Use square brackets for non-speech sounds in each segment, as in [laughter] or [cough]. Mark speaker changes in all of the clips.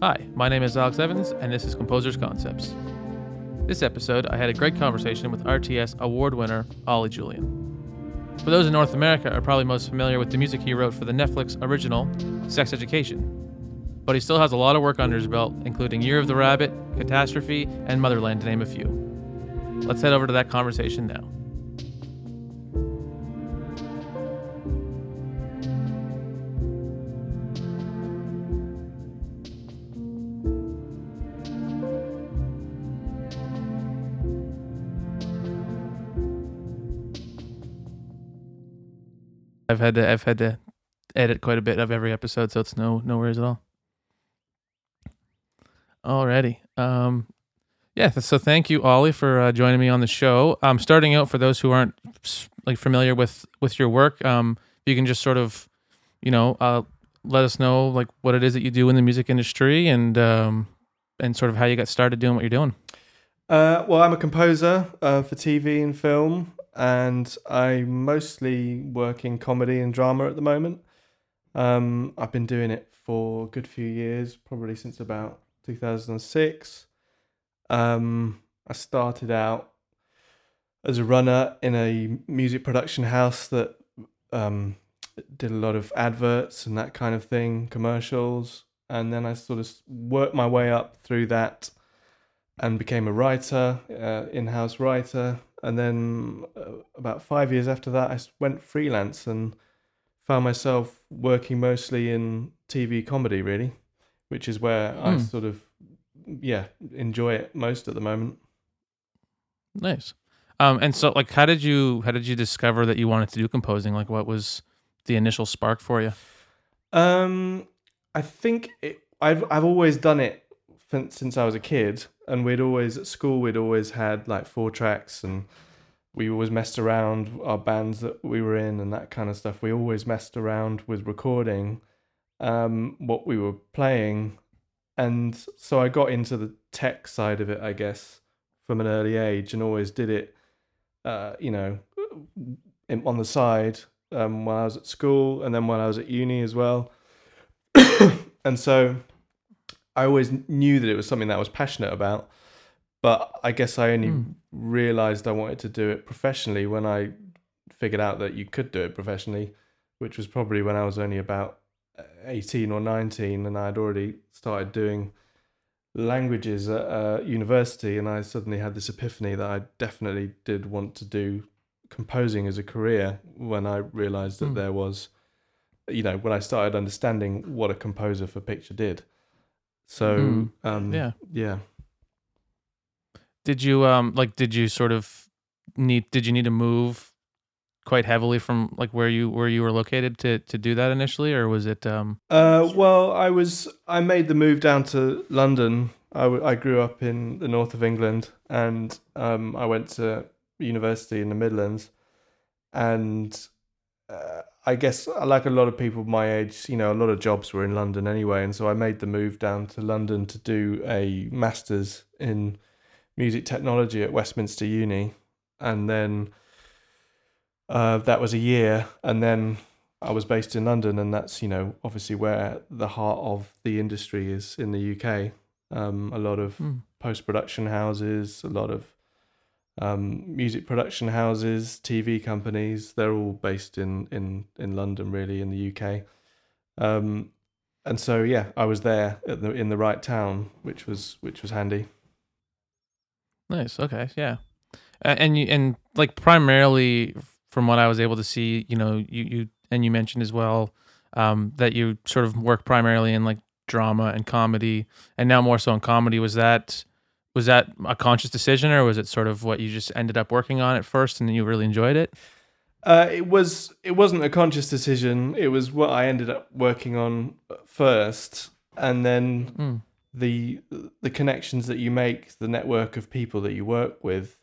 Speaker 1: Hi, my name is Alex Evans, and this is Composers Concepts. This episode, I had a great conversation with RTS award winner Oli Julian. For those in North America, are probably most familiar with the music he wrote for the Netflix original Sex Education. But he still has a lot of work under his belt, including Year of the Rabbit, Catastrophe, and Motherland, to name a few. Let's head over to that conversation now. I've had to I've had to edit quite a bit of every episode, so it's no no worries at all. Alrighty. Um yeah, so thank you, Oli, for uh, joining me on the show. Um, starting out for those who aren't like familiar with with your work, um, you can just sort of, you know, uh, let us know like what it is that you do in the music industry and um, and sort of how you got started doing what you're doing.
Speaker 2: Uh, well, I'm a composer uh, for TV and film and I mostly work in comedy and drama at the moment. Um, I've been doing it for a good few years, probably since about 2006. Um, I started out as a runner in a music production house that um, did a lot of adverts and that kind of thing, commercials. And then I sort of worked my way up through that and became a writer, uh, in house writer, and then uh, about five years after that, I went freelance and found myself working mostly in TV comedy, really, which is where mm. I hmm. sort of, yeah, enjoy it most at the moment.
Speaker 1: Nice. Um, and so, like, how did you how did you discover that you wanted to do composing? Like, what was the initial spark for you?
Speaker 2: Um, I think it, I've I've always done it since I was a kid, and we'd always at school we'd always had like four tracks, and we always messed around our bands that we were in and that kind of stuff. We always messed around with recording um, what we were playing, and so I got into the tech side of it, I guess, from an early age, and always did it, uh, you know, in, on the side um, while I was at school, and then while I was at uni as well, [coughs] and so I always knew that it was something that I was passionate about, but I guess I only mm. realized I wanted to do it professionally when I figured out that you could do it professionally, which was probably when I was only about 18 or 19 and I had already started doing languages at uh, university and I suddenly had this epiphany that I definitely did want to do composing as a career when I realized that mm. there was you know when I started understanding what a composer for picture did so mm. um, yeah, yeah.
Speaker 1: Did you um like? Did you sort of need? Did you need to move quite heavily from like where you where you were located to to do that initially, or was it? um
Speaker 2: Uh, well, I was. I made the move down to London. I, w- I grew up in the north of England, and um, I went to university in the Midlands, and uh, I guess like a lot of people my age, you know, a lot of jobs were in London anyway, and so I made the move down to London to do a masters in music technology at Westminster Uni, and then uh, that was a year, and then I was based in London, and that's you know obviously where the heart of the industry is in the UK. Um, a lot of mm. post production houses, a lot of um, music production houses, TV companies. They're all based in in in London, really, in the UK. Um, and so yeah, I was there the, in the right town, which was which was handy.
Speaker 1: Nice. Okay. Yeah. And you and like primarily from what I was able to see, you know, you you and you mentioned as well um, that you sort of work primarily in like drama and comedy, and now more so in comedy. Was that was that a conscious decision or was it sort of what you just ended up working on at first and then you really enjoyed it?
Speaker 2: Uh, it was it wasn't a conscious decision. It was what i ended up working on first and then mm. the the connections that you make the network of people that you work with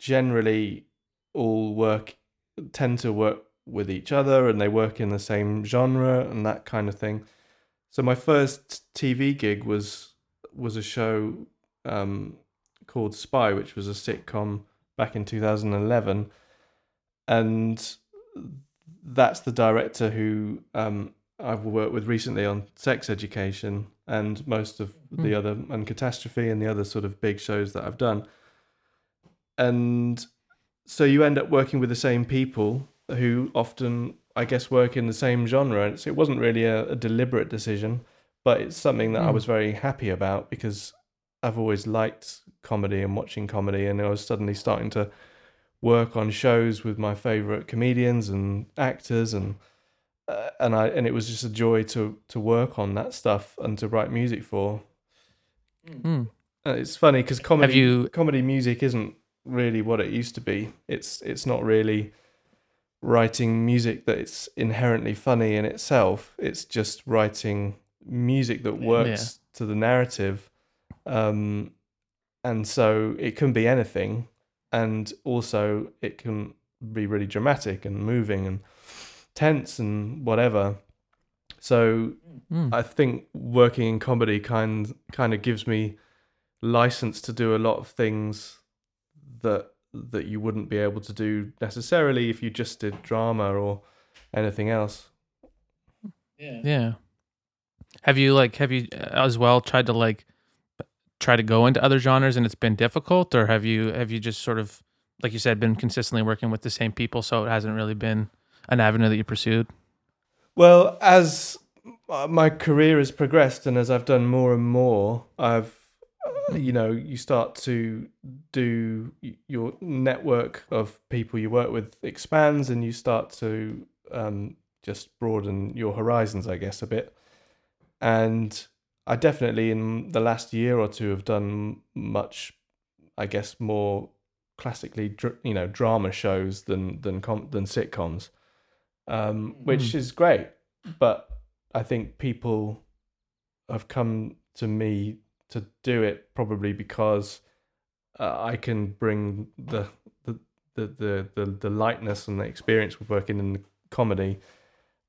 Speaker 2: generally all work tend to work with each other and they work in the same genre and that kind of thing. So my first tv gig was was a show um, called Spy, which was a sitcom back in 2011, and that's the director who um, I've worked with recently on sex education and most of the
Speaker 1: Hmm.
Speaker 2: other and catastrophe and the other sort of big shows that I've done. And so you end up working with the same people who often, I guess, work in the same genre. And it's, it wasn't really a, a deliberate decision, but it's something that I
Speaker 1: Hmm.
Speaker 2: was very happy about because I've always liked comedy and watching comedy, and I was suddenly starting to work on shows with my favorite comedians and actors and uh, and I and it was just a joy to to work on that stuff and to write music for. Uh, it's funny because comedy
Speaker 1: you-
Speaker 2: comedy music isn't really what it used to be. It's it's not really writing music that it's inherently funny in itself. It's just writing music that works to the narrative. Um, and so it can be anything, and also it can be really dramatic and moving and tense and whatever. So
Speaker 1: Hmm.
Speaker 2: I think working in comedy kind kind of gives me license to do a lot of things that that you wouldn't be able to do necessarily if you just did drama or anything else.
Speaker 1: Yeah. Yeah. Have you like have you uh, as well tried to like try to go into other genres and it's been difficult or have you have you just sort of like you said been consistently working with the same people so it hasn't really been an avenue that you pursued?
Speaker 2: Well, as uh, my career has progressed and as I've done more and more, I've uh, you know, you start to do your network of people you work with expands and you start to um, just broaden your horizons, I guess, a bit. And I definitely, in the last year or two, have done much, I guess, more classically, you know, drama shows than than com- than sitcoms, um, which is great. But I think people have come to me to do it probably because uh, I can bring the the, the the the the lightness and the experience of working in comedy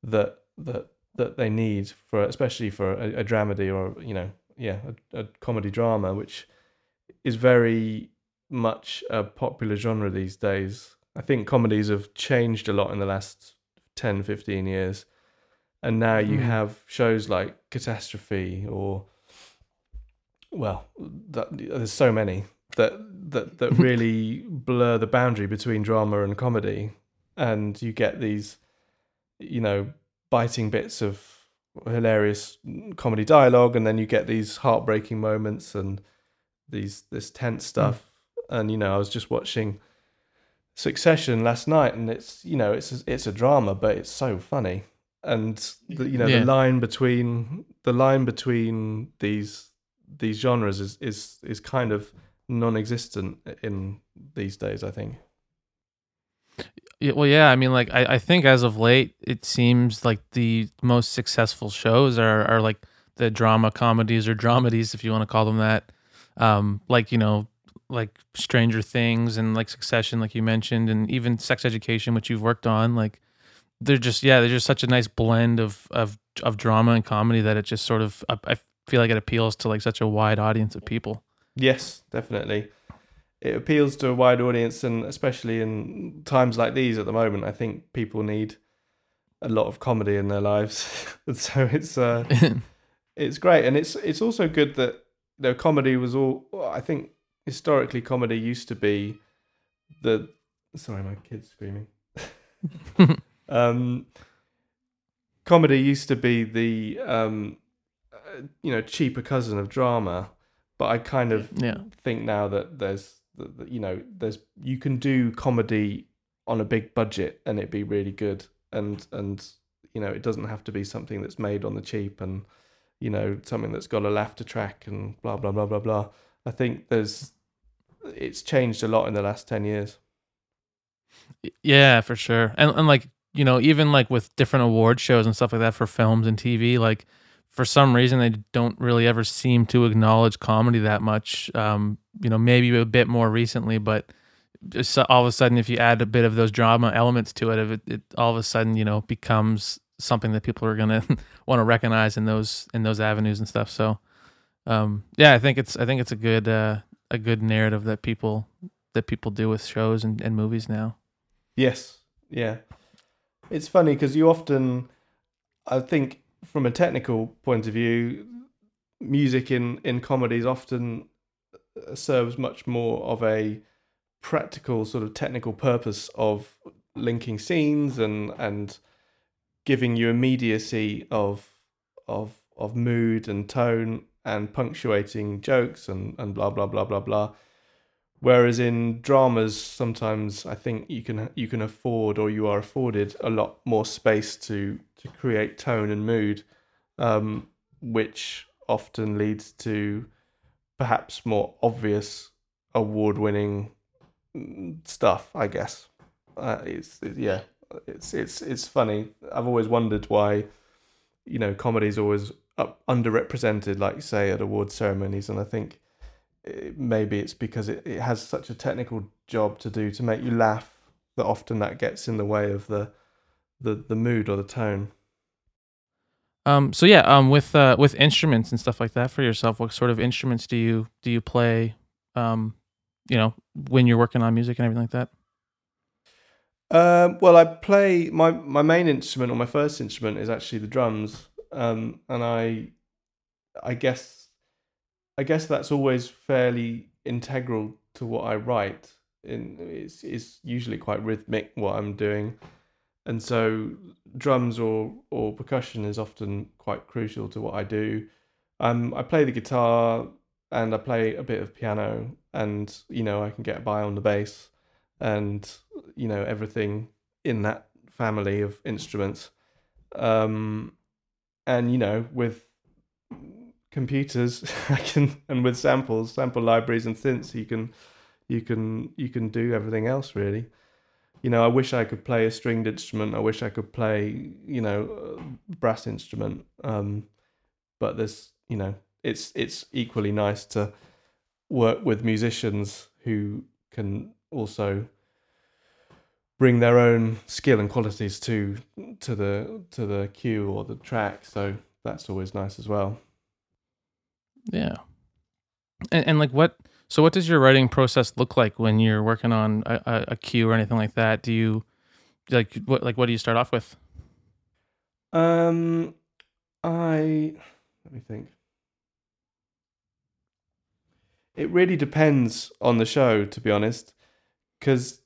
Speaker 2: that that that they need for especially for a, a dramedy or you know yeah a, a comedy drama which is very much a popular genre these days. I think comedies have changed a lot in the last 10 15 years. And now you
Speaker 1: Mm.
Speaker 2: have shows like catastrophe or well that, there's so many that that that [laughs] really blur the boundary between drama and comedy. And you get these you know biting bits of hilarious comedy dialogue and then you get these heartbreaking moments and these this tense hmm. stuff. And you know I was just watching Succession last night and it's you know it's a, it's a drama but it's so funny. And the, you know
Speaker 1: Yeah.
Speaker 2: the line between the line between these these genres is is is kind of non-existent in these days I think
Speaker 1: Yeah, well, yeah. I mean, like, I, I think as of late, it seems like the most successful shows are, are like the drama comedies or dramedies, if you want to call them that. Um, like, you know, like Stranger Things and like Succession, like you mentioned, and even Sex Education, which you've worked on. Like, they're just, yeah, they're just such a nice blend of, of, of drama and comedy that it just sort of, I, I feel like it appeals to like such a wide audience of people.
Speaker 2: Yes, definitely. It appeals to a wide audience, and especially in times like these at the moment, I think people need a lot of comedy in their lives. [laughs] So it's uh, [laughs] it's great, and it's it's also good that know, comedy was all. I think historically, comedy used to be the. Sorry, my kid's screaming. [laughs] um, comedy used to be the um, uh, you know cheaper cousin of drama, but I kind of
Speaker 1: yeah.
Speaker 2: think now that there's that- you know there's you can do comedy on a big budget and it be really good. And and you know it doesn't have to be something that's made on the cheap and you know something that's got a laughter track and blah blah blah blah blah. I think there's it's changed a lot in the last 10 years.
Speaker 1: Yeah, for sure. And and like, you know, even like with different award shows and stuff like that for films and TV, like for some reason they don't really ever seem to acknowledge comedy that much. Um, you know, maybe a bit more recently, but all of a sudden if you add a bit of those drama elements to it, it, it all of a sudden, you know, becomes something that people are gonna [laughs] want to recognize in those in those avenues and stuff. So um yeah, I think it's I think it's a good uh a good narrative that people that people do with shows and, and movies now.
Speaker 2: Yes, yeah. It's funny because you often, I think, from a technical point of view, music in in comedies often uh, serves much more of a practical sort of technical purpose of linking scenes and and giving you immediacy of of of mood and tone and punctuating jokes and and blah blah blah blah blah whereas in dramas sometimes i think you can you can afford or you are afforded a lot more space to to create tone and mood um, which often leads to perhaps more obvious award winning mm, stuff i guess. Uh, it's it, yeah it's it's it's funny. I've always wondered why you know comedy's always up, underrepresented like say at award ceremonies and i think it, maybe it's because it, it has such a technical job to do to make you laugh that often that gets in the way of the the, the mood or the tone
Speaker 1: Um, so yeah, um, with uh, with instruments and stuff like that for yourself, what sort of instruments do you do you play? Um, you know, when you're working on music and everything like that.
Speaker 2: Um, well, I play my my main instrument or my first instrument is actually the drums, um, and I, I guess, I guess that's always fairly integral to what I write. In it's it's usually quite rhythmic what I'm doing, and so drums or or percussion is often quite crucial to what I do. Um, I play the guitar and I play a bit of piano, and you know I can get by on the bass and you know everything in that family of instruments um and you know with computers [laughs] i can and with samples sample libraries and synths you can you can you can do everything else really. You know i wish i could play a stringed instrument. I wish i could play you know brass instrument. Um but there's you know it's it's equally nice to work with musicians who can also bring their own skill and qualities to to the to the cue or the track. So that's always nice as well
Speaker 1: Yeah. And, and like what? So what does your writing process look like when you're working on a, a, a cue or anything like that? Do you like what like what do you start off with?
Speaker 2: um i let me think it really depends on the show to be honest because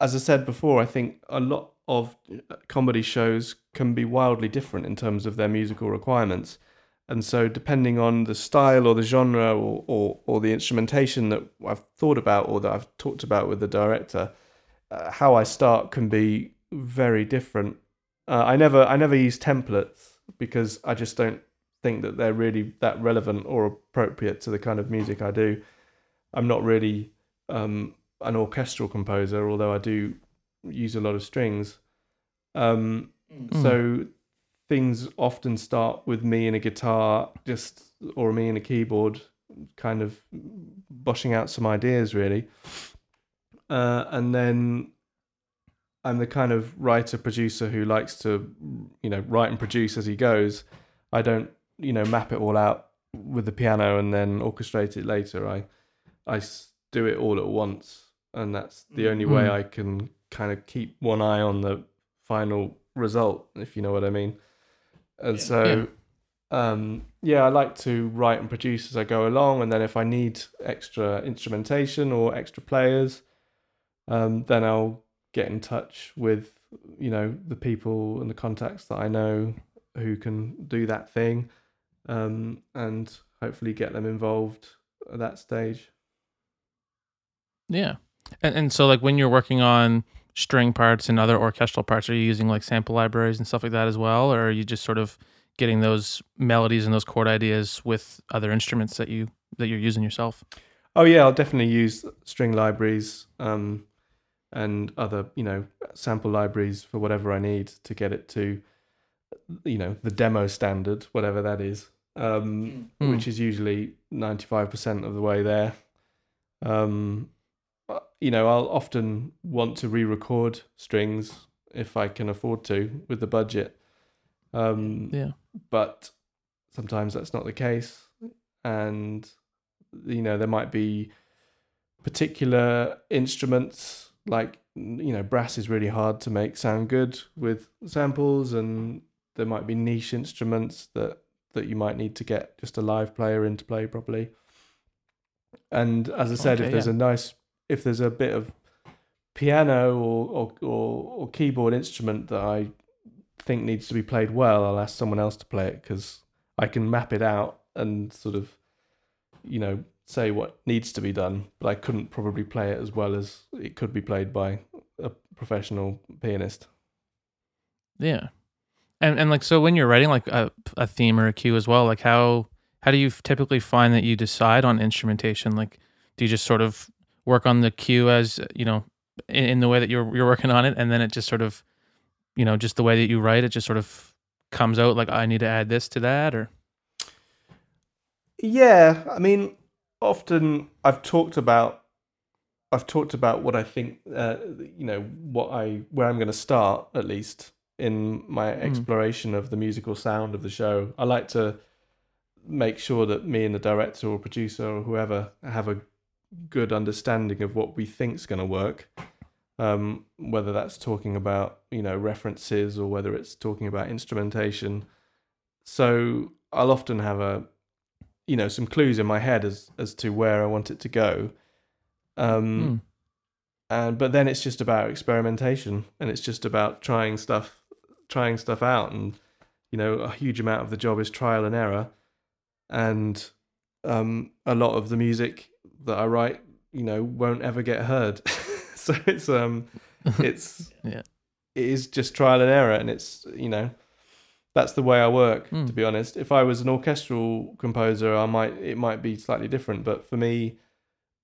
Speaker 2: as i said before i think a lot of uh, comedy shows can be wildly different in terms of their musical requirements and so depending on the style or the genre or, or, or the instrumentation that i've thought about or that i've talked about with the director uh, how i start can be very different. Uh, i never i never use templates because i just don't think that they're really that relevant or appropriate to the kind of music i do. I'm not really um, an orchestral composer although i do use a lot of strings. Um,
Speaker 1: Mm.
Speaker 2: so things often start with me and a guitar just or me and a keyboard kind of bushing out some ideas really. Uh, and then i'm the kind of writer producer who likes to you know write and produce as he goes. I don't you know map it all out with the piano and then orchestrate it later. I, I do it all at once. And that's the only way
Speaker 1: Mm.
Speaker 2: i can kind of keep one eye on the final result if you know what i mean and so um yeah i like to write and produce as i go along and then if i need extra instrumentation or extra players um then i'll get in touch with you know the people and the contacts that i know who can do that thing um and hopefully get them involved at that stage.
Speaker 1: Yeah. And and so like when you're working on string parts and other orchestral parts, are you using like sample libraries and stuff like that as well, or are you just sort of getting those melodies and those chord ideas with other instruments that you that you're using yourself?
Speaker 2: Oh yeah, I'll definitely use string libraries um, and other you know sample libraries for whatever I need to get it to you know the demo standard, whatever that is, um,
Speaker 1: Mm.
Speaker 2: which is usually ninety five percent of the way there. Um, you know, I'll often want to re-record strings if I can afford to with the budget. Um,
Speaker 1: Yeah.
Speaker 2: but sometimes that's not the case and you know there might be particular instruments like you know brass is really hard to make sound good with samples and there might be niche instruments that that you might need to get just a live player in to play properly. And as I said,
Speaker 1: Okay,
Speaker 2: if there's
Speaker 1: yeah.
Speaker 2: a nice, if there's a bit of piano or, or or or keyboard instrument that I think needs to be played well, I'll ask someone else to play it because I can map it out and sort of, you know, say what needs to be done. But I couldn't probably play it as well as it could be played by a professional pianist.
Speaker 1: Yeah. And and like so when you're writing like a, a theme or a cue as well, like how how do you typically find that you decide on instrumentation? Like do you just sort of work on the cue as, you know, in, in the way that you're you're working on it and then it just sort of you know, just the way that you write it just sort of comes out like I need to add this to that or
Speaker 2: Yeah, I mean, often I've talked about I've talked about what I think, uh, you know, what I where I'm going to start at least in my exploration of the musical sound of the show. I like to make sure that me and the director or producer or whoever have a good understanding of what we think's going to work. Um, whether that's talking about you know references or whether it's talking about instrumentation. So I'll often have a you know some clues in my head as as to where I want it to go. Um,
Speaker 1: Hmm.
Speaker 2: and but then it's just about experimentation and it's just about trying stuff trying stuff out and you know a huge amount of the job is trial and error and um a lot of the music that I write you know won't ever get heard [laughs] so it's um [laughs] it's
Speaker 1: Yeah.
Speaker 2: it is just trial and error and it's you know that's the way I work
Speaker 1: Hmm.
Speaker 2: to be honest if I was an orchestral composer I might it might be slightly different but for me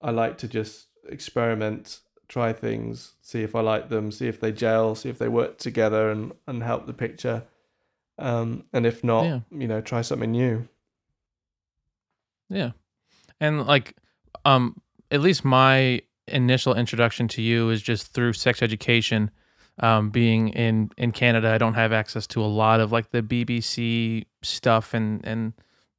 Speaker 2: I like to just experiment, try things, see if I like them, see if they gel, see if they work together and, and help the picture. Um, and if not,
Speaker 1: Yeah.
Speaker 2: you know, try something new.
Speaker 1: Yeah. And like um at least my initial introduction to you is just through sex education. Um being in in Canada, I don't have access to a lot of like the BBC stuff and and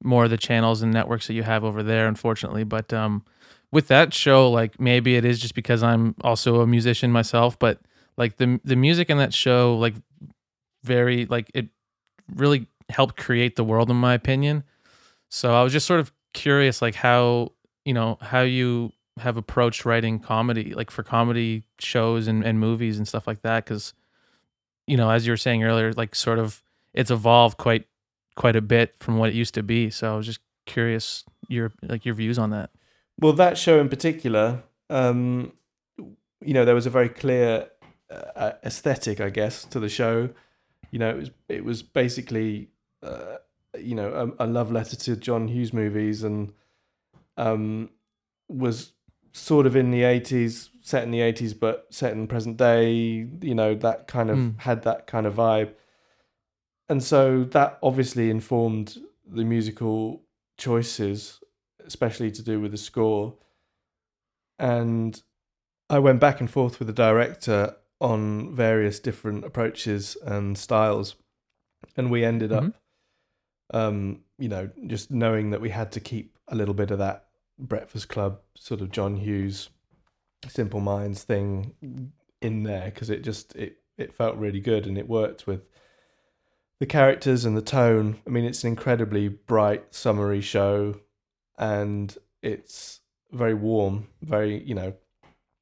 Speaker 1: more of the channels and networks that you have over there unfortunately, but um with that show like maybe it is just because I'm also a musician myself, but like the the music in that show like very like it really helped create the world in my opinion. So I was just sort of curious, like how you know how you have approached writing comedy, like for comedy shows and, and movies and stuff like that, because you know, as you were saying earlier, like sort of it's evolved quite quite a bit from what it used to be. So I was just curious your like your views on that.
Speaker 2: Well, that show in particular, um, you know, there was a very clear uh, aesthetic, I guess, to the show. You know, it was it was basically, uh, you know, a, a love letter to John Hughes movies, and um, was sort of in the eighties, set in the eighties, but set in present day. You know, that kind of
Speaker 1: Mm.
Speaker 2: had that kind of vibe, and so that obviously informed the musical choices especially to do with the score. And I went back and forth with the director on various different approaches and styles. And we ended up, um, you know, just knowing that we had to keep a little bit of that Breakfast Club sort of John Hughes, Simple Minds thing in there because it just it it felt really good and it worked with the characters and the tone. I mean, it's an incredibly bright, summery show and it's very warm, very you know,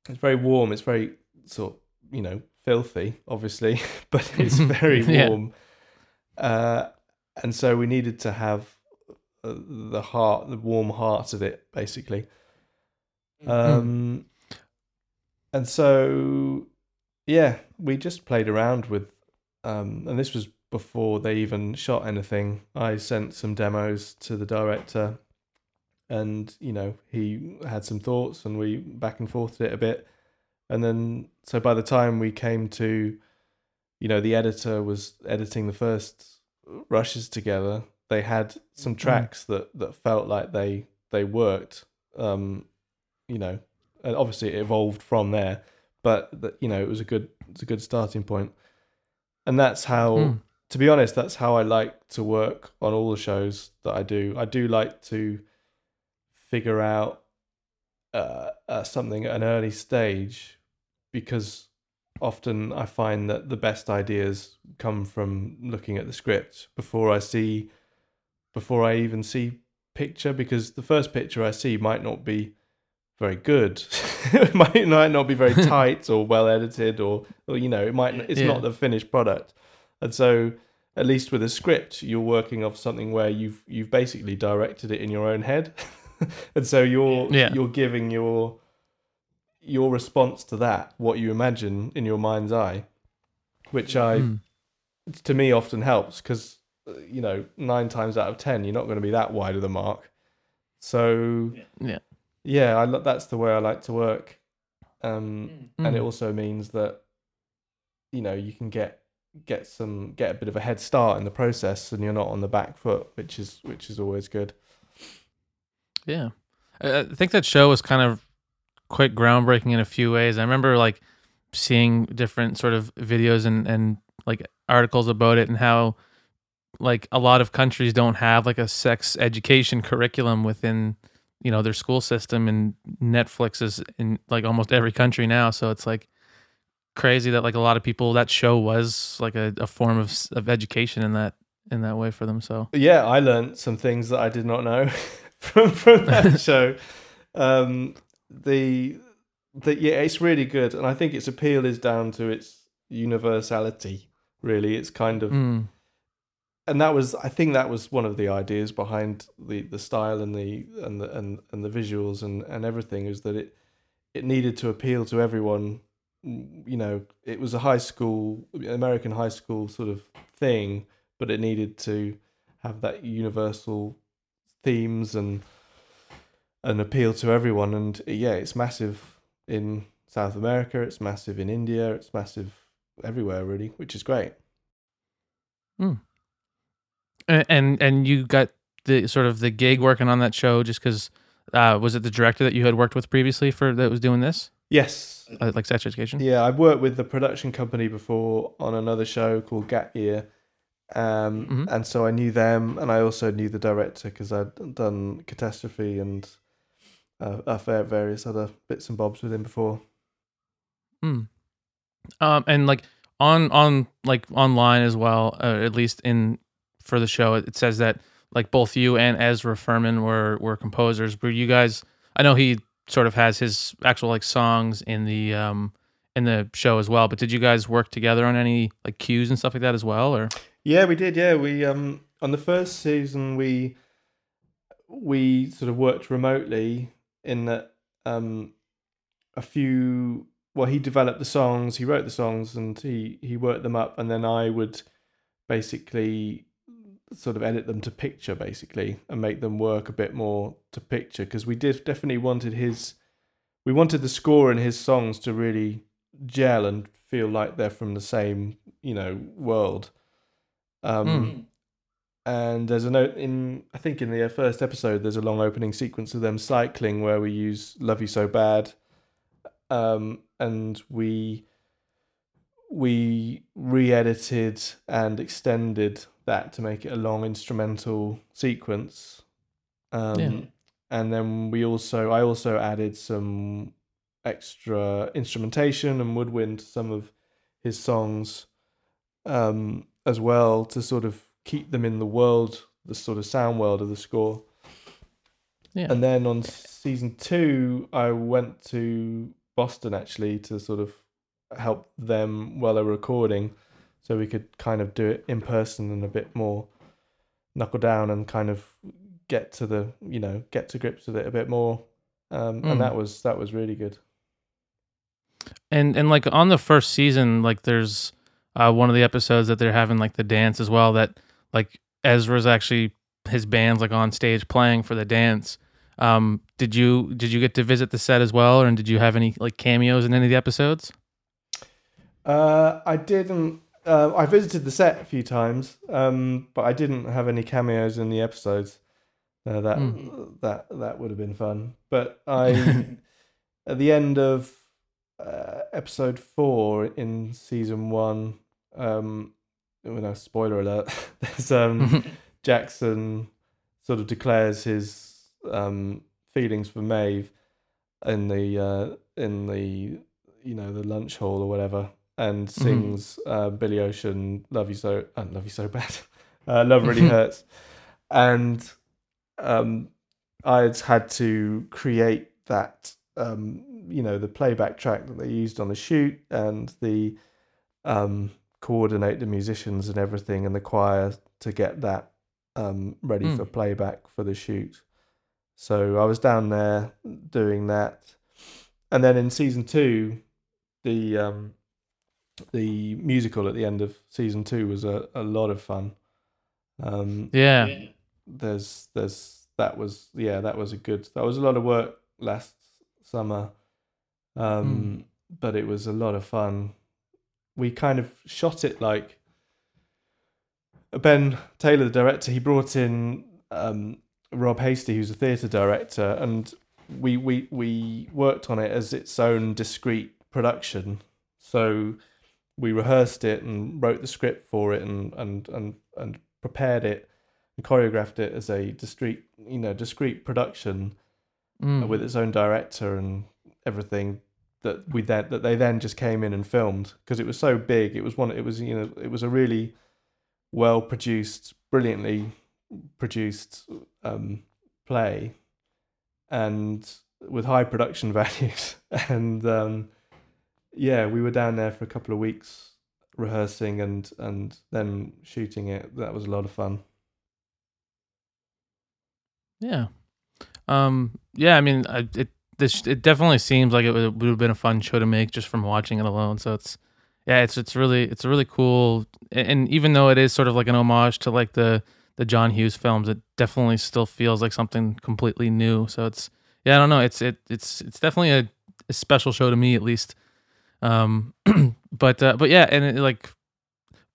Speaker 2: it's very warm. It's very sort of, you know filthy, obviously, [laughs] but it's [laughs] very
Speaker 1: Yeah.
Speaker 2: warm. Uh, and so we needed to have the heart, the warm heart of it, basically. Um, and so yeah, we just played around with, um, and this was before they even shot anything. I sent some demos to the director and you know he had some thoughts and we back and forthed it a bit and then so by the time we came to you know the editor was editing the first rushes together they had some tracks that that felt like they they worked um you know and obviously it evolved from there but that you know it was a good it's a good starting point. And that's how
Speaker 1: Mm.
Speaker 2: to be honest that's how i like to work on all the shows that i do. I do like to figure out uh, uh, something at an early stage because often I find that the best ideas come from looking at the script before I see, before I even see picture, because the first picture I see might not be very good. [laughs] it might, might not be very [laughs] tight or well edited, or, or you know, it might it's
Speaker 1: Yeah.
Speaker 2: not the finished product. And so, at least with a script, you're working off something where you've you've basically directed it in your own head, [laughs] and so you're
Speaker 1: Yeah.
Speaker 2: you're giving your your response to that, what you imagine in your mind's eye, which I
Speaker 1: Mm.
Speaker 2: to me often helps because you know nine times out of ten you're not going to be that wide of the mark. So
Speaker 1: Yeah.
Speaker 2: yeah, I lo- that's the way I like to work, um, and it
Speaker 1: Mm.
Speaker 2: also means that you know you can get get some get a bit of a head start in the process, and you're not on the back foot, which is which is always good.
Speaker 1: Yeah, I I think that show was kind of quite groundbreaking in a few ways. I remember like seeing different sort of videos and and like articles about it and how like a lot of countries don't have like a sex education curriculum within you know their school system and Netflix is in like almost every country now so it's like crazy that like a lot of people that show was like a, a form of of education in that in that way for them so
Speaker 2: yeah, I learned some things that I did not know [laughs] from from that [laughs] show. Um, the the yeah, it's really good, and I think its appeal is down to its universality. Really, it's kind of,
Speaker 1: Mm.
Speaker 2: And that was I think that was one of the ideas behind the the style and the and the and, and the visuals and and everything is that it it needed to appeal to everyone. Mm, you know, it was a high school American high school sort of thing, but it needed to have that universal themes and and appeal to everyone. And yeah it's massive in south america it's massive in india it's massive everywhere really which is great.
Speaker 1: A- and and you got the sort of the gig working on that show just because uh, was it the director that you had worked with previously for that was doing this
Speaker 2: yes
Speaker 1: uh, like sex education
Speaker 2: yeah i've worked with the production company before on another show called gap year um,
Speaker 1: Mhm.
Speaker 2: and so i knew them and i also knew the director because i'd done catastrophe and uh, va- various other bits and bobs with him before
Speaker 1: Mm. um and like on on like online as well uh, at least in for the show. It, says that like both you and Ezra Furman were were composers. Were you guys I know he sort of has his actual like songs in the um in the show as well but did you guys work together on any like cues and stuff like that as well or?
Speaker 2: Yeah, we did. Yeah, we um on the first season we we sort of worked remotely in that um a few well he developed the songs, he wrote the songs and he he worked them up and then I would basically sort of edit them to picture basically and make them work a bit more to picture because we did definitely wanted his we wanted the score and his songs to really gel and feel like they're from the same you know world um
Speaker 1: Mm.
Speaker 2: and there's a note in i think in the first episode there's a long opening sequence of them cycling where we use love you so bad um and we we re-edited and extended that to make it a long instrumental sequence. Um
Speaker 1: Yeah.
Speaker 2: and then we also i also added some extra instrumentation and woodwind to some of his songs um as well to sort of keep them in the world the sort of sound world of the score.
Speaker 1: Yeah.
Speaker 2: And then on season two, I went to Boston actually to sort of help them while they were recording, so we could kind of do it in person and a bit more knuckle down and kind of get to the you know get to grips with it a bit more. Um,
Speaker 1: Mm.
Speaker 2: And that was that was really good.
Speaker 1: And and like on the first season, like there's uh, one of the episodes that they're having like the dance as well. That like Ezra's actually his band's like on stage playing for the dance. Um, did you did you get to visit the set as well, or did you have any like cameos in any of the episodes?
Speaker 2: Uh, I didn't. Uh, I visited the set a few times, um, but I didn't have any cameos in the episodes. Uh, that
Speaker 1: Mm.
Speaker 2: that that would have been fun. But I, [laughs] at the end of uh, episode four in season one, um, well, no spoiler alert. [laughs] there's um, [laughs] Jackson sort of declares his um, feelings for Maeve in the uh, in the you know the lunch hall or whatever, and sings uh, Billy Ocean, "Love You So," uh, "Love You So Bad," [laughs] uh, "Love Really [laughs] Hurts," and um, I'd had to create that, um, you know, the playback track that they used on the shoot and the um, coordinate the musicians and everything and the choir to get that um, ready
Speaker 1: Mm.
Speaker 2: for playback for the shoot. So I was down there doing that, and then in season two, the um, the musical at the end of season two was a, a lot of fun. Um,
Speaker 1: Yeah.
Speaker 2: there's there's that was yeah that was a good that was a lot of work last summer um but it was a lot of fun we kind of shot it like ben taylor the director he brought in um rob hastie who's a theatre director and we we we worked on it as its own discrete production so we rehearsed it and wrote the script for it and and and, and prepared it and choreographed it as a discrete, you know, discrete production
Speaker 1: Mm.
Speaker 2: with its own director and everything that we then that they then just came in and filmed because it was so big. It was one. It was you know it was a really well produced, brilliantly produced um, play, and with high production [laughs] values. and um, yeah, we were down there for a couple of weeks rehearsing and and then shooting it. That was a lot of fun.
Speaker 1: Yeah. Um. Yeah. I mean, I, it this it definitely seems like it would, would have been a fun show to make just from watching it alone. So it's yeah, it's it's really it's really cool. And and even though it is sort of like an homage to like the the John Hughes films, it definitely still feels like something completely new. So it's yeah, I don't know. It's it it's it's definitely a, a special show to me at least. Um. [clears throat] but uh, but yeah, and it, like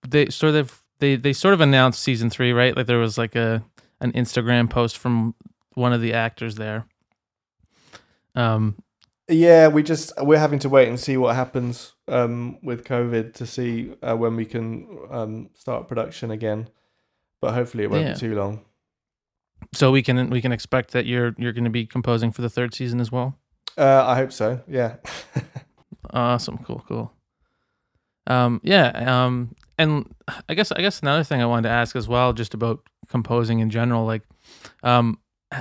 Speaker 1: they sort of they they sort of announced season three, right? Like there was like a an Instagram post from one of the actors there. Um,
Speaker 2: Yeah, we just we're having to wait and see what happens um, with COVID to see uh, when we can um, start production again. But hopefully, it won't
Speaker 1: Yeah.
Speaker 2: be too long.
Speaker 1: so we can we can expect that you're you're going to be composing for the third season as well.
Speaker 2: Uh, I hope so. Yeah. [laughs]
Speaker 1: Awesome, cool, cool. Um, yeah, um, and I guess I guess another thing I wanted to ask as well, just about composing in general, like, um,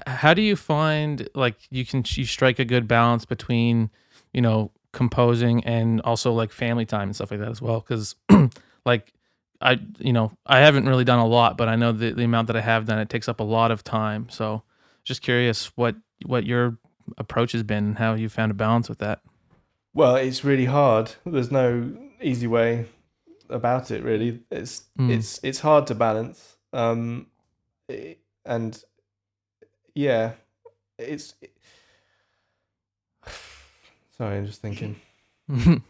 Speaker 1: how do you find like you can you strike a good balance between you know composing and also like family time and stuff like that as well? Because [clears throat] like I you know I haven't really done a lot, but I know the the amount that I have done it takes up a lot of time. So just curious what what your approach has been and how you found a balance with that.
Speaker 2: Well, it's really hard. There's no easy way about it. Really, it's
Speaker 1: Mm.
Speaker 2: it's it's hard to balance. Um, and yeah, it's. [sighs] Sorry, I'm just thinking. [laughs]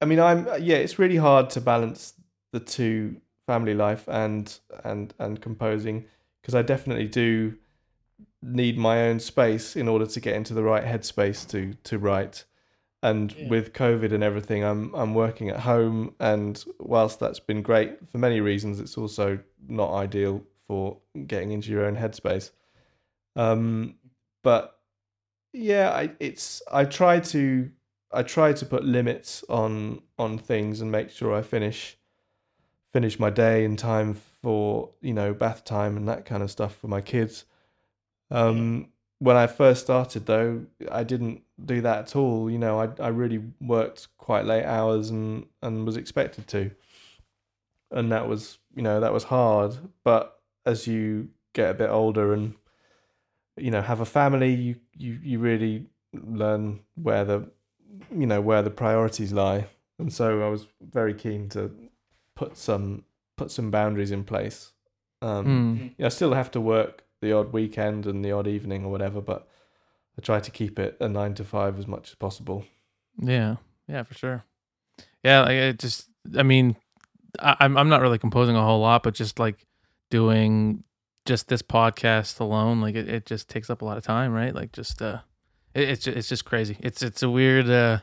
Speaker 2: I mean, I'm yeah. It's really hard to balance the two, family life and and and composing, because I definitely do need my own space in order to get into the right headspace to to write. And
Speaker 1: Yeah.
Speaker 2: with COVID and everything, I'm I'm working at home, and whilst that's been great for many reasons, it's also not ideal for getting into your own headspace. Um, but yeah, I it's I try to I try to put limits on on things and make sure I finish finish my day in time for you know bath time and that kind of stuff for my kids. Um, when I first started though, I didn't do that at all. You know, I I really worked quite late hours and and was expected to, and that was you know that was hard. But as you get a bit older and you know have a family, you you you really learn where the you know where the priorities lie and so i was very keen to put some put some boundaries in place um
Speaker 1: Mm.
Speaker 2: i still have to work the odd weekend and the odd evening or whatever but i try to keep it a 9 to 5 as much as possible
Speaker 1: Yeah, yeah, for sure. Yeah, it just, I mean, I, I'm I'm not really composing a whole lot, but just like doing just this podcast alone, like it, it just takes up a lot of time, right? Like just uh, it, it's just, it's just crazy. It's it's a weird uh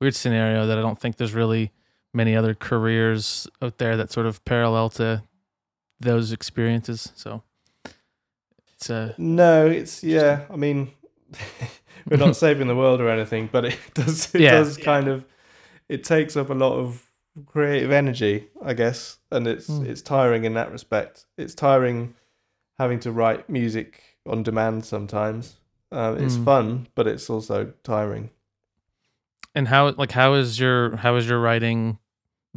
Speaker 1: weird scenario that I don't think there's really many other careers out there that sort of parallel to those experiences. So it's uh
Speaker 2: no it's yeah i mean [laughs] we're not [laughs] saving the world or anything, but it [laughs] does it
Speaker 1: Yeah.
Speaker 2: does kind of it takes up a lot of creative energy, I guess, and it's
Speaker 1: Mm.
Speaker 2: it's tiring in that respect. It's tiring having to write music on demand sometimes. Um, it's
Speaker 1: Mm.
Speaker 2: fun, but it's also tiring.
Speaker 1: And how like how is your how has your writing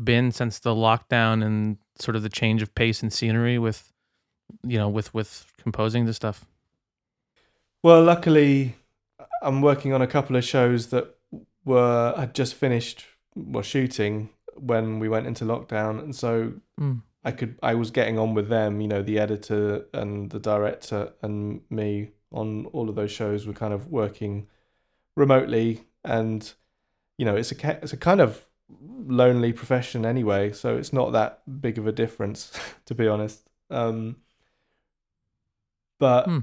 Speaker 1: been since the lockdown and sort of the change of pace and scenery with you know with with composing the stuff?
Speaker 2: Well, luckily, I'm working on a couple of shows that were had just finished well shooting when we went into lockdown, and so
Speaker 1: Mm.
Speaker 2: I could I was getting on with them. You know, the editor and the director and me on all of those shows were kind of working remotely, and you know, it's a it's a kind of lonely profession anyway, so it's not that big of a difference, [laughs] to be honest. Um, but
Speaker 1: Hmm.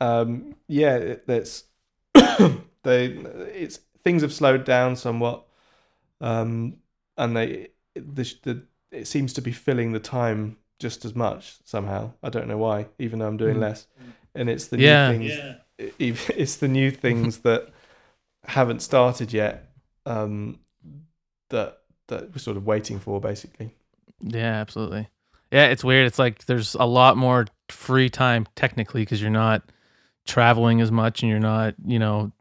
Speaker 2: um, yeah, it, that's [coughs] they it's things have slowed down somewhat, um, and they the, the it seems to be filling the time just as much somehow. I don't know why, even though I'm doing
Speaker 1: Mm.
Speaker 2: less, and it's the
Speaker 1: Yeah.
Speaker 2: new things. it- [laughs] It's the new things that haven't started yet. Um, that that we're sort of waiting for, basically.
Speaker 1: Yeah, absolutely. Yeah, it's weird. It's like there's a lot more free time technically because you're not traveling as much and you're not, you know,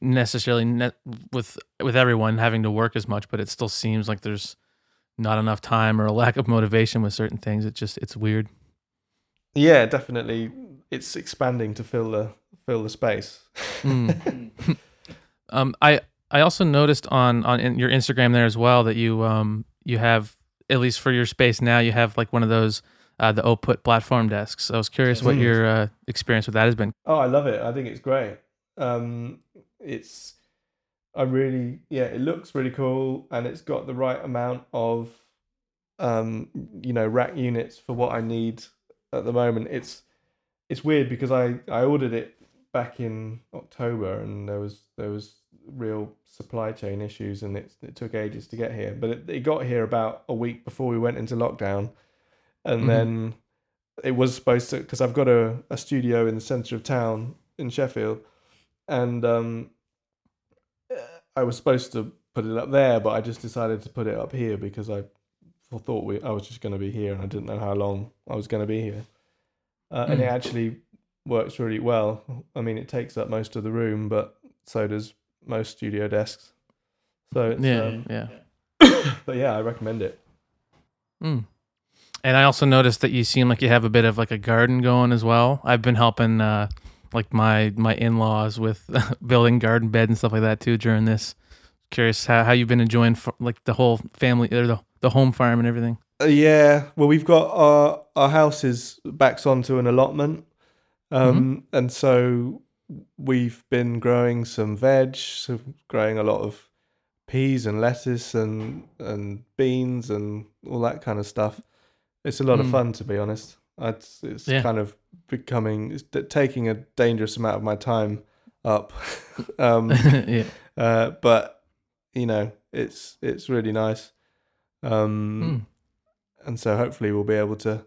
Speaker 1: necessarily with with everyone having to work as much, but it still seems like there's not enough time or a lack of motivation with certain things. It just it's weird.
Speaker 2: Yeah, definitely. It's expanding to fill the fill the space.
Speaker 1: Mm. [laughs] um, I I also noticed on on in your Instagram there as well that you um you have at least for your space now you have like one of those uh, the output platform desks. I was curious what
Speaker 2: Mm.
Speaker 1: your uh, experience with that has been.
Speaker 2: Oh, I love it. I think it's great. Um, it's, I really, yeah, it looks really cool, and it's got the right amount of, um, you know, rack units for what I need at the moment. It's, it's weird because I I ordered it back in October, and there was there was real supply chain issues, and it it took ages to get here. But it, it got here about a week before we went into lockdown, and
Speaker 1: Mhm.
Speaker 2: then it was supposed to because I've got a, a studio in the centre of town in Sheffield, and um, I was supposed to put it up there, but I just decided to put it up here because I thought we I was just going to be here, and I didn't know how long I was going to be here, uh, and it
Speaker 1: Mm.
Speaker 2: actually works really well. I mean, it takes up most of the room, but so does most studio desks. So it's,
Speaker 1: Yeah,
Speaker 2: um,
Speaker 1: yeah. [coughs]
Speaker 2: but yeah, I recommend it.
Speaker 1: Mm. And I also noticed that you seem like you have a bit of like a garden going as well. I've been helping uh like my my in-laws with [laughs] building garden bed and stuff like that too during this. Curious how, how you've been enjoying f- like the whole family or the the home farm and everything.
Speaker 2: Uh, yeah, well, we've got our our house is backs onto an allotment, um, and so we've been growing some veg, so growing a lot of peas and lettuce and and beans and all that kind of stuff. It's a lot of
Speaker 1: Mm.
Speaker 2: fun, to be honest. It's it's
Speaker 1: Yeah.
Speaker 2: kind of becoming it's d- taking a dangerous amount of my time up, [laughs] um, [laughs]
Speaker 1: yeah.
Speaker 2: uh, but you know, it's it's really nice. Um,
Speaker 1: Mm.
Speaker 2: and so hopefully we'll be able to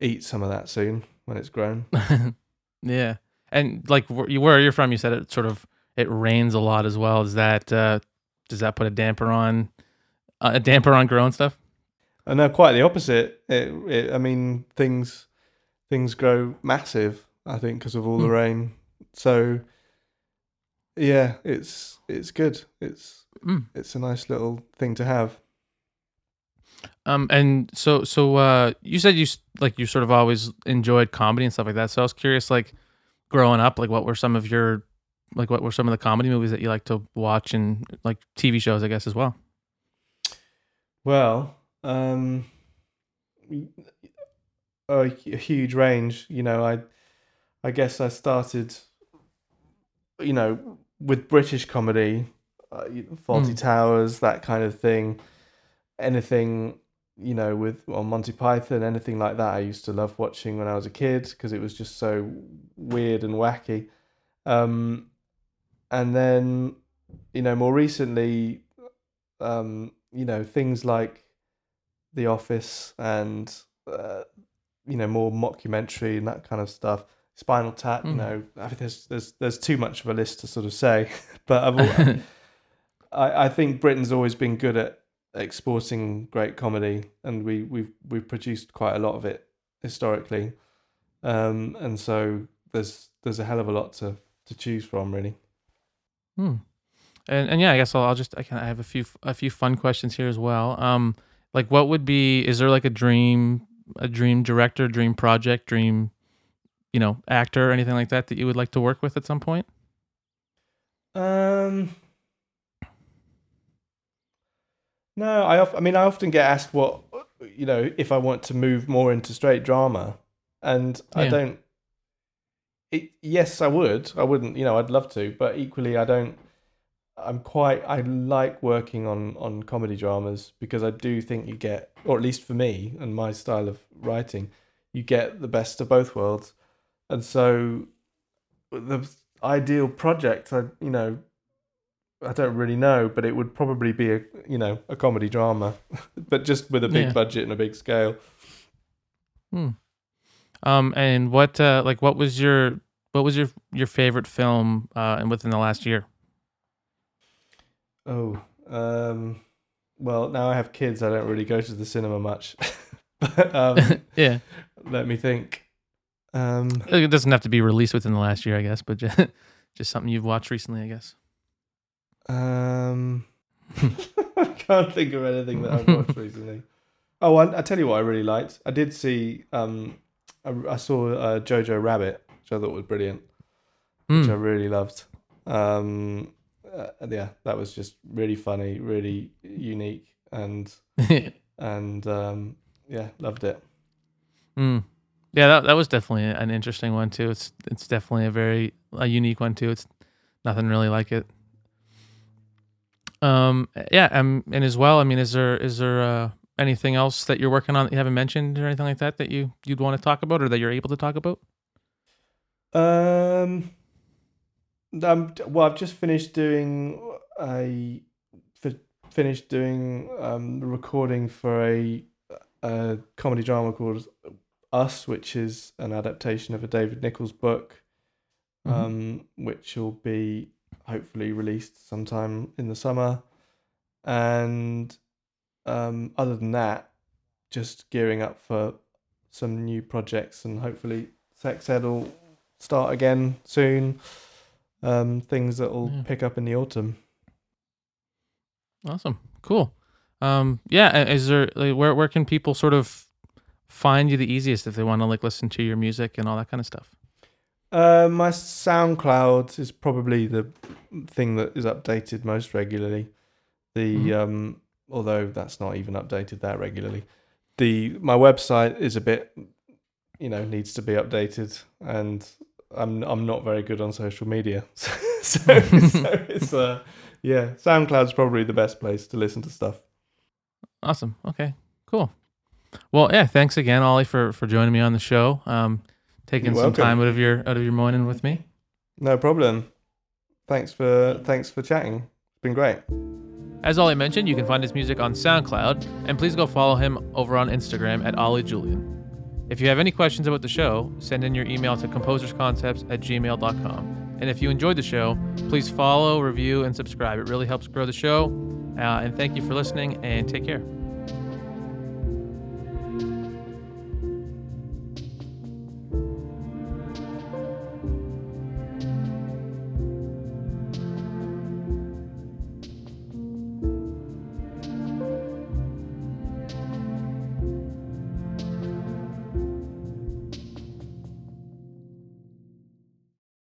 Speaker 2: eat some of that soon when it's grown. [laughs]
Speaker 1: yeah. And like where you're from, you said it sort of it rains a lot as well. Is that uh does that put a damper on uh, a damper on growing stuff?
Speaker 2: And no, quite the opposite. It, it, I mean, things things grow massive. I think because of all the
Speaker 1: Hmm.
Speaker 2: rain. So yeah, it's it's good. It's
Speaker 1: Mm.
Speaker 2: it's a nice little thing to have.
Speaker 1: Um, and so, so, uh, you said you like you sort of always enjoyed comedy and stuff like that. So I was curious, like growing up, like what were some of your, like what were some of the comedy movies that you like to watch and like TV shows, I guess, as well.
Speaker 2: Well, um, a, a huge range. You know, I, I guess I started, you know, with British comedy, uh, Fawlty
Speaker 1: Mm.
Speaker 2: Towers, that kind of thing. Anything, you know, with on Monty Python, anything like that. I used to love watching when I was a kid because it was just so weird and wacky. Um, and then, you know, more recently, um, you know, things like The Office and uh, you know more mockumentary and that kind of stuff. Spinal Tap. You
Speaker 1: Mm.
Speaker 2: know, I think there's there's there's too much of a list to sort of say, [laughs] but I've al- [laughs] I I think Britain's always been good at exporting great comedy, and we we've we've produced quite a lot of it historically, um, and so there's there's a hell of a lot to to choose from, really.
Speaker 1: Hmm. And and yeah, I guess I'll, I'll just I can I have a few a few fun questions here as well. Um, like what would be is there like a dream a dream director, dream project, dream, you know, actor or anything like that that you would like to work with at some point?
Speaker 2: Um, no, I of, I mean I often get asked what you know if I want to move more into straight drama, and I don't. It, yes, I would. I wouldn't. You know, I'd love to, but equally, I don't. I'm quite. I like working on on comedy dramas because I do think you get, or at least for me and my style of writing, you get the best of both worlds, and so the ideal project, I you know, I don't really know, but it would probably be a you know a comedy drama, [laughs] but just with a big
Speaker 1: Yeah.
Speaker 2: budget and a big scale.
Speaker 1: hmm Um, and what uh like what was your what was your your favorite film uh and within the last year?
Speaker 2: Oh, um, well, now I have kids. I don't really go to the cinema much. [laughs] but um, [laughs]
Speaker 1: yeah,
Speaker 2: let me think. Um,
Speaker 1: it doesn't have to be released within the last year, I guess, but [laughs] just, just something you've watched recently, I guess.
Speaker 2: um, I can't think of anything that I've watched recently. Oh, I, I tell you what, I really liked. I did see. Um, I, I saw uh, Jojo Rabbit, which I thought was brilliant. which I
Speaker 1: Hmm.
Speaker 2: really loved. Um, uh, yeah, that was just really funny, really unique, and [laughs] and um, yeah, loved it.
Speaker 1: Mm. Yeah, that that was definitely an interesting one too. It's it's definitely a very a unique one too. It's nothing really like it. Um. Yeah. Um. And as well, I mean, is there is there uh, anything else that you're working on that you haven't mentioned or anything like that that you you'd want to talk about or that you're able to talk about?
Speaker 2: Um, um, well, I've just finished doing a finished doing um recording for a a comedy drama called Us, which is an adaptation of a David Nicholls book,
Speaker 1: Mhm.
Speaker 2: um, which will be hopefully released sometime in the summer. And um, other than that, just gearing up for some new projects and hopefully Sex Ed will start again soon. Um, things that will
Speaker 1: Yeah.
Speaker 2: pick up in the autumn.
Speaker 1: Awesome. Cool. Um. Yeah. Is there like, where where can people sort of find you the easiest if they want to like listen to your music and all that kind of stuff?
Speaker 2: Uh, my SoundCloud is probably the thing that is updated most regularly. The
Speaker 1: Mhm.
Speaker 2: um, although that's not even updated that regularly. The my website is a bit, you know, needs to be updated, and I'm I'm not very good on social media, [laughs] so so, [laughs] so it's uh, yeah, SoundCloud's probably the best place to listen to stuff.
Speaker 1: Awesome. Okay. Cool. Well, yeah. Thanks again, Oli, for for joining me on the show. Um, taking some time out of your out of your morning with me.
Speaker 2: No problem. Thanks for thanks for chatting. It's been great.
Speaker 1: As Oli mentioned, you can find his music on SoundCloud, and please go follow him over on Instagram at Oli Julian. If you have any questions about the show, send in your email to composersconcepts at gmail.com. And if you enjoyed the show, please follow, review, and subscribe. It really helps grow the show. Uh, and thank you for listening, and take care.